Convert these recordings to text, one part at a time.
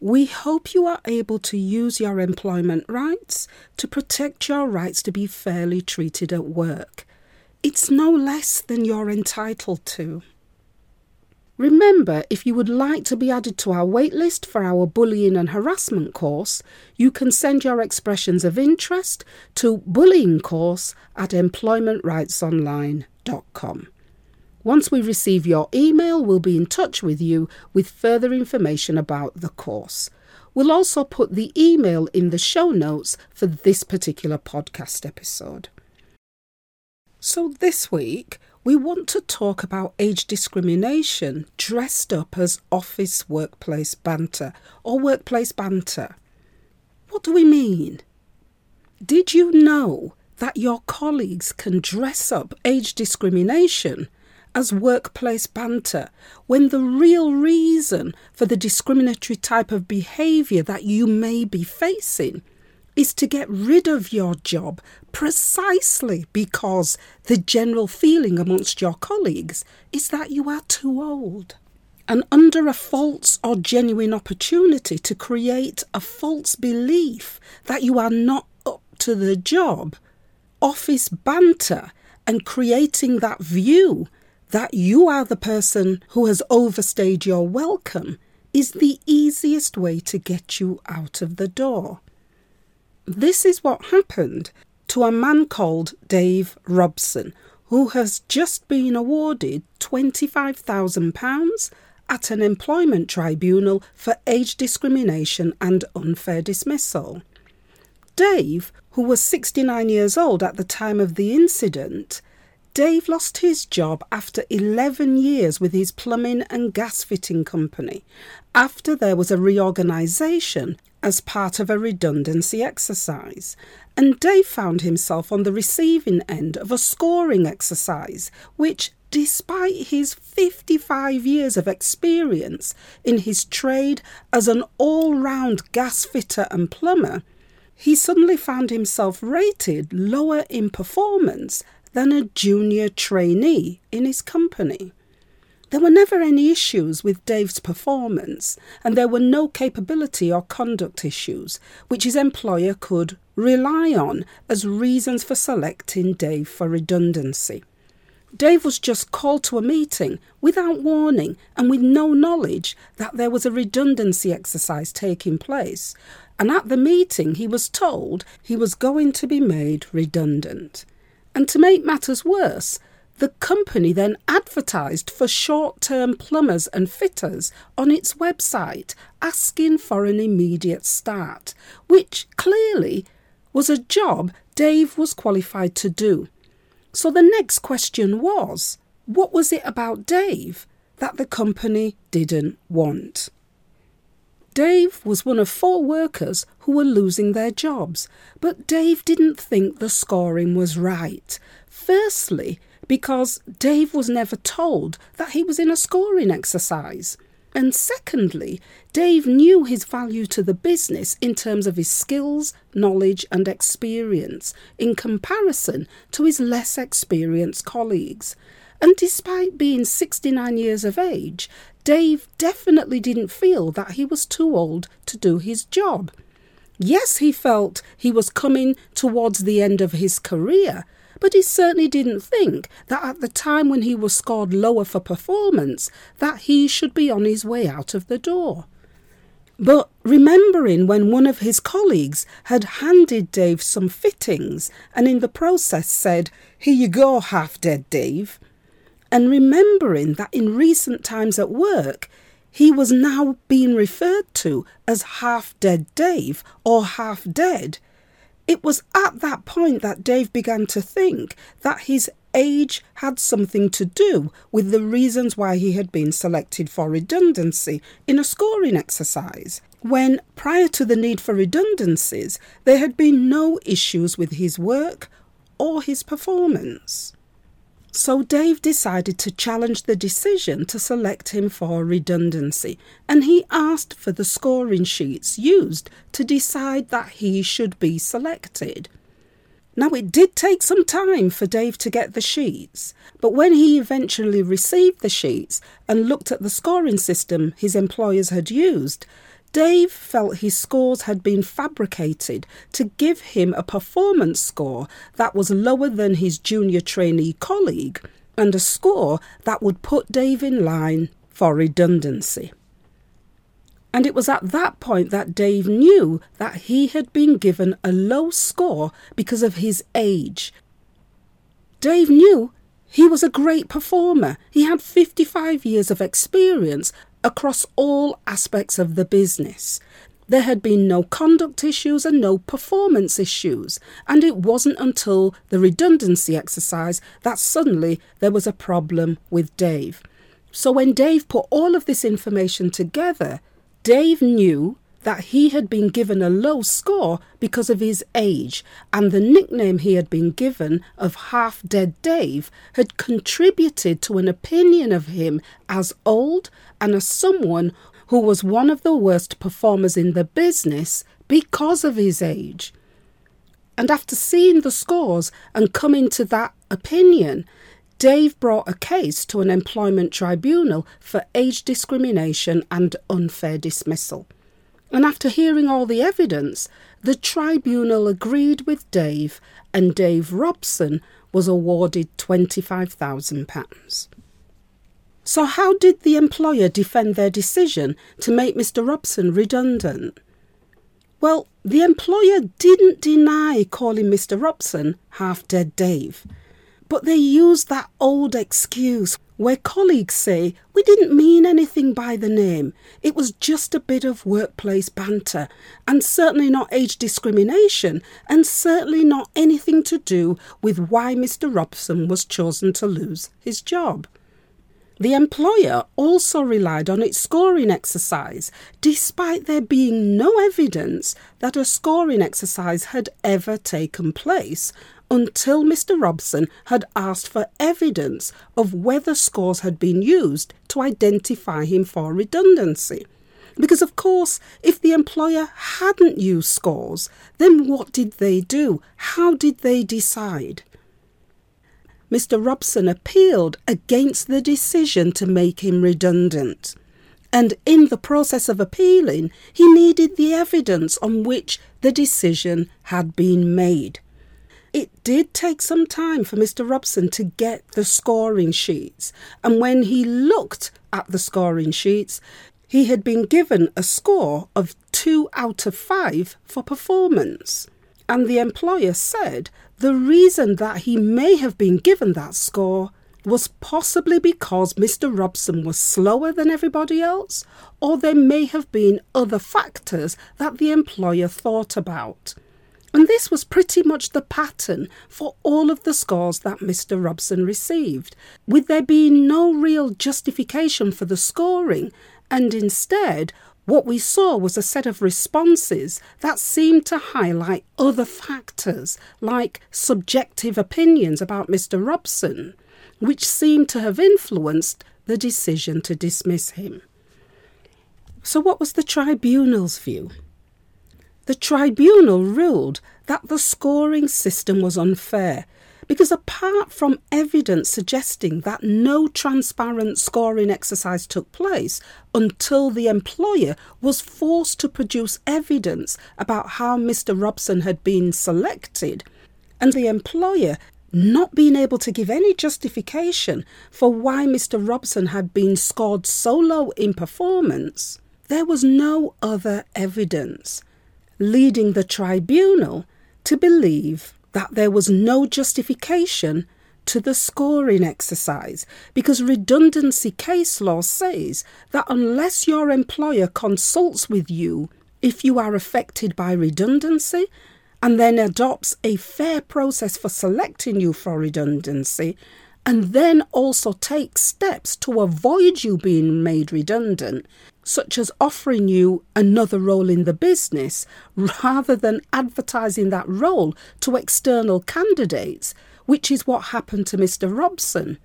We hope you are able to use your employment rights to protect your rights to be fairly treated at work. It's no less than you're entitled to. Remember, if you would like to be added to our waitlist for our bullying and harassment course, you can send your expressions of interest to bullyingcourse at employmentrightsonline.com. Once we receive your email, we'll be in touch with you with further information about the course. We'll also put the email in the show notes for this particular podcast episode. So, this week, we want to talk about age discrimination dressed up as office workplace banter or workplace banter. What do we mean? Did you know that your colleagues can dress up age discrimination as workplace banter when the real reason for the discriminatory type of behaviour that you may be facing is to get rid of your job precisely because the general feeling amongst your colleagues is that you are too old. And under a false or genuine opportunity to create a false belief that you are not up to the job, office banter and creating that view that you are the person who has overstayed your welcome is the easiest way to get you out of the door. This is what happened to a man called Dave Robson, who has just been awarded £25,000 at an employment tribunal for age discrimination and unfair dismissal. Dave, who was 69 years old at the time of the incident, Dave lost his job after 11 years with his plumbing and gas fitting company after there was a reorganisation as part of a redundancy exercise. And Dave found himself on the receiving end of a scoring exercise, which, despite his 55 years of experience in his trade as an all round gas fitter and plumber, he suddenly found himself rated lower in performance than a junior trainee in his company. There were never any issues with Dave's performance, and there were no capability or conduct issues which his employer could rely on as reasons for selecting Dave for redundancy. Dave was just called to a meeting without warning and with no knowledge that there was a redundancy exercise taking place, and at the meeting he was told he was going to be made redundant. And to make matters worse, the company then advertised for short term plumbers and fitters on its website, asking for an immediate start, which clearly was a job Dave was qualified to do. So the next question was what was it about Dave that the company didn't want? Dave was one of four workers who were losing their jobs, but Dave didn't think the scoring was right. Firstly, because Dave was never told that he was in a scoring exercise. And secondly, Dave knew his value to the business in terms of his skills, knowledge, and experience in comparison to his less experienced colleagues. And despite being 69 years of age, Dave definitely didn't feel that he was too old to do his job. Yes, he felt he was coming towards the end of his career, but he certainly didn't think that at the time when he was scored lower for performance that he should be on his way out of the door. But remembering when one of his colleagues had handed Dave some fittings and in the process said, Here you go, half dead Dave, and remembering that in recent times at work, he was now being referred to as half dead Dave or half dead. It was at that point that Dave began to think that his age had something to do with the reasons why he had been selected for redundancy in a scoring exercise, when prior to the need for redundancies, there had been no issues with his work or his performance. So Dave decided to challenge the decision to select him for redundancy, and he asked for the scoring sheets used to decide that he should be selected. Now, it did take some time for Dave to get the sheets, but when he eventually received the sheets and looked at the scoring system his employers had used, Dave felt his scores had been fabricated to give him a performance score that was lower than his junior trainee colleague and a score that would put Dave in line for redundancy. And it was at that point that Dave knew that he had been given a low score because of his age. Dave knew he was a great performer. He had 55 years of experience across all aspects of the business. There had been no conduct issues and no performance issues, and it wasn't until the redundancy exercise that suddenly there was a problem with Dave. So when Dave put all of this information together, Dave knew that he had been given a low score because of his age, and the nickname he had been given of Half Dead Dave had contributed to an opinion of him as old and as someone who was one of the worst performers in the business because of his age. And after seeing the scores and coming to that opinion, Dave brought a case to an employment tribunal for age discrimination and unfair dismissal. And after hearing all the evidence, the tribunal agreed with Dave, and Dave Robson was awarded £25,000. So, how did the employer defend their decision to make Mr. Robson redundant? Well, the employer didn't deny calling Mr. Robson half dead Dave, but they used that old excuse where colleagues say, We didn't mean anything by the name. It was just a bit of workplace banter, and certainly not age discrimination, and certainly not anything to do with why Mr. Robson was chosen to lose his job. The employer also relied on its scoring exercise, despite there being no evidence that a scoring exercise had ever taken place until Mr. Robson had asked for evidence of whether scores had been used to identify him for redundancy. Because, of course, if the employer hadn't used scores, then what did they do? How did they decide? Mr. Robson appealed against the decision to make him redundant. And in the process of appealing, he needed the evidence on which the decision had been made. It did take some time for Mr. Robson to get the scoring sheets, and when he looked at the scoring sheets, he had been given a score of 2 out of 5 for performance. And the employer said the reason that he may have been given that score was possibly because Mr. Robson was slower than everybody else, or there may have been other factors that the employer thought about. And this was pretty much the pattern for all of the scores that Mr. Robson received, with there being no real justification for the scoring, and instead, what we saw was a set of responses that seemed to highlight other factors, like subjective opinions about Mr. Robson, which seemed to have influenced the decision to dismiss him. So, what was the tribunal's view? The tribunal ruled that the scoring system was unfair because, apart from evidence suggesting that no transparent scoring exercise took place until the employer was forced to produce evidence about how Mr. Robson had been selected, and the employer not being able to give any justification for why Mr. Robson had been scored so low in performance, there was no other evidence leading the tribunal to believe that there was no justification to the scoring exercise. Because redundancy case law says that unless your employer consults with you if you are affected by redundancy and then adopts a fair process for selecting you for redundancy, and then also takes steps to avoid you being made redundant, such as offering you another role in the business rather than advertising that role to external candidates, which is what happened to Mr. Robson,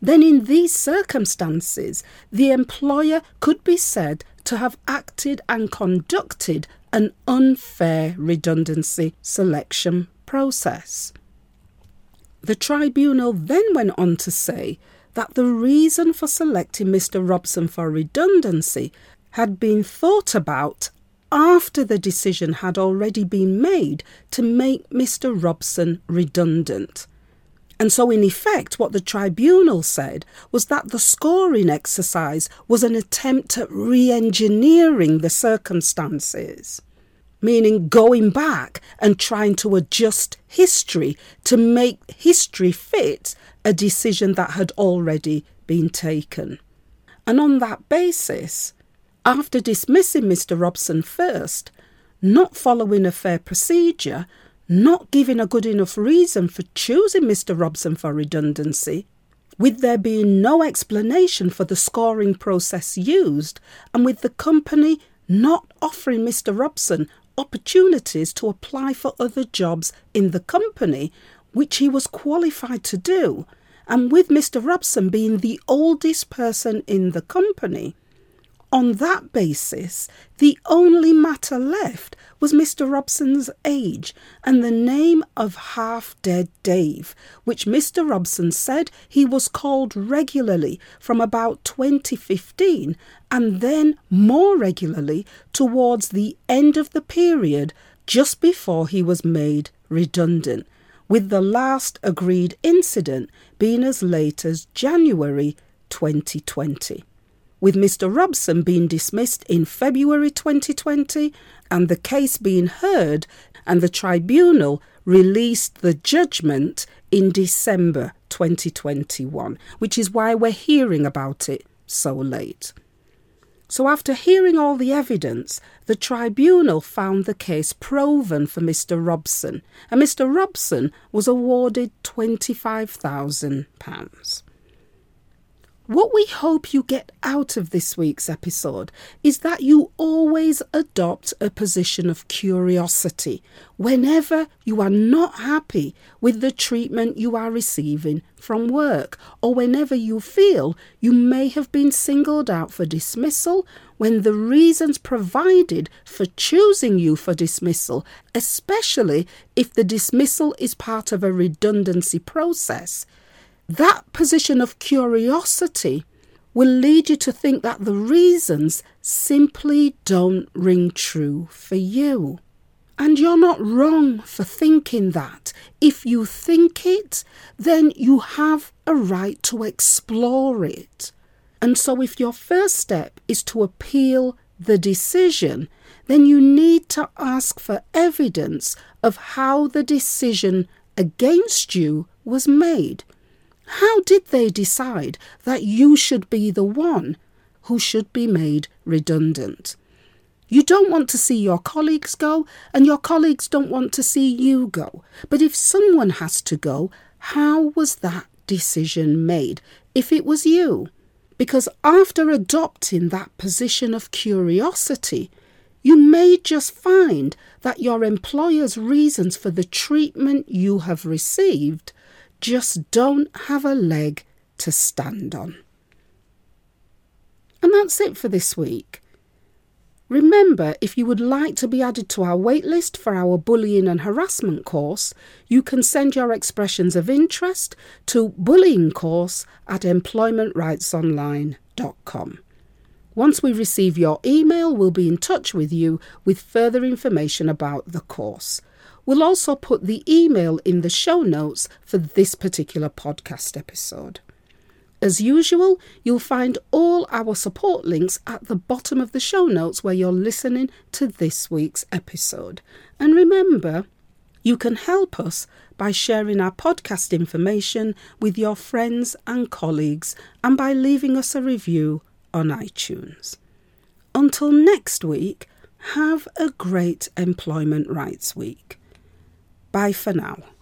then in these circumstances, the employer could be said to have acted and conducted an unfair redundancy selection process. The tribunal then went on to say that the reason for selecting Mr. Robson for redundancy had been thought about after the decision had already been made to make Mr. Robson redundant. And so, in effect, what the tribunal said was that the scoring exercise was an attempt at re engineering the circumstances meaning going back and trying to adjust history to make history fit a decision that had already been taken. And on that basis, after dismissing Mr. Robson first, not following a fair procedure, not giving a good enough reason for choosing Mr. Robson for redundancy, with there being no explanation for the scoring process used, and with the company not offering Mr. Robson opportunities to apply for other jobs in the company, which he was qualified to do, and with Mr. Robson being the oldest person in the company. On that basis, the only matter left was Mr. Robson's age and the name of half dead Dave, which Mr. Robson said he was called regularly from about 2015 and then more regularly towards the end of the period just before he was made redundant, with the last agreed incident being as late as January 2020 with Mr. Robson being dismissed in February 2020 and the case being heard and the tribunal released the judgment in December 2021, which is why we're hearing about it so late. So, after hearing all the evidence, the tribunal found the case proven for Mr. Robson, and Mr. Robson was awarded £25,000. What we hope you get out of this week's episode is that you always adopt a position of curiosity whenever you are not happy with the treatment you are receiving from work, or whenever you feel you may have been singled out for dismissal when the reasons provided for choosing you for dismissal, especially if the dismissal is part of a redundancy process that position of curiosity will lead you to think that the reasons simply don't ring true for you. And you're not wrong for thinking that. If you think it, then you have a right to explore it. And so, if your first step is to appeal the decision, then you need to ask for evidence of how the decision against you was made. How did they decide that you should be the one who should be made redundant? You don't want to see your colleagues go, and your colleagues don't want to see you go. But if someone has to go, how was that decision made if it was you? Because after adopting that position of curiosity, you may just find that your employer's reasons for the treatment you have received just don't have a leg to stand on. And that's it for this week. Remember, if you would like to be added to our waitlist for our bullying and harassment course, you can send your expressions of interest to bullying course at employmentrightsonline.com. Once we receive your email, we'll be in touch with you with further information about the course. We'll also put the email in the show notes for this particular podcast episode. As usual, you'll find all our support links at the bottom of the show notes where you're listening to this week's episode. And remember, you can help us by sharing our podcast information with your friends and colleagues and by leaving us a review on iTunes. Until next week, have a great Employment Rights Week. Bye for now.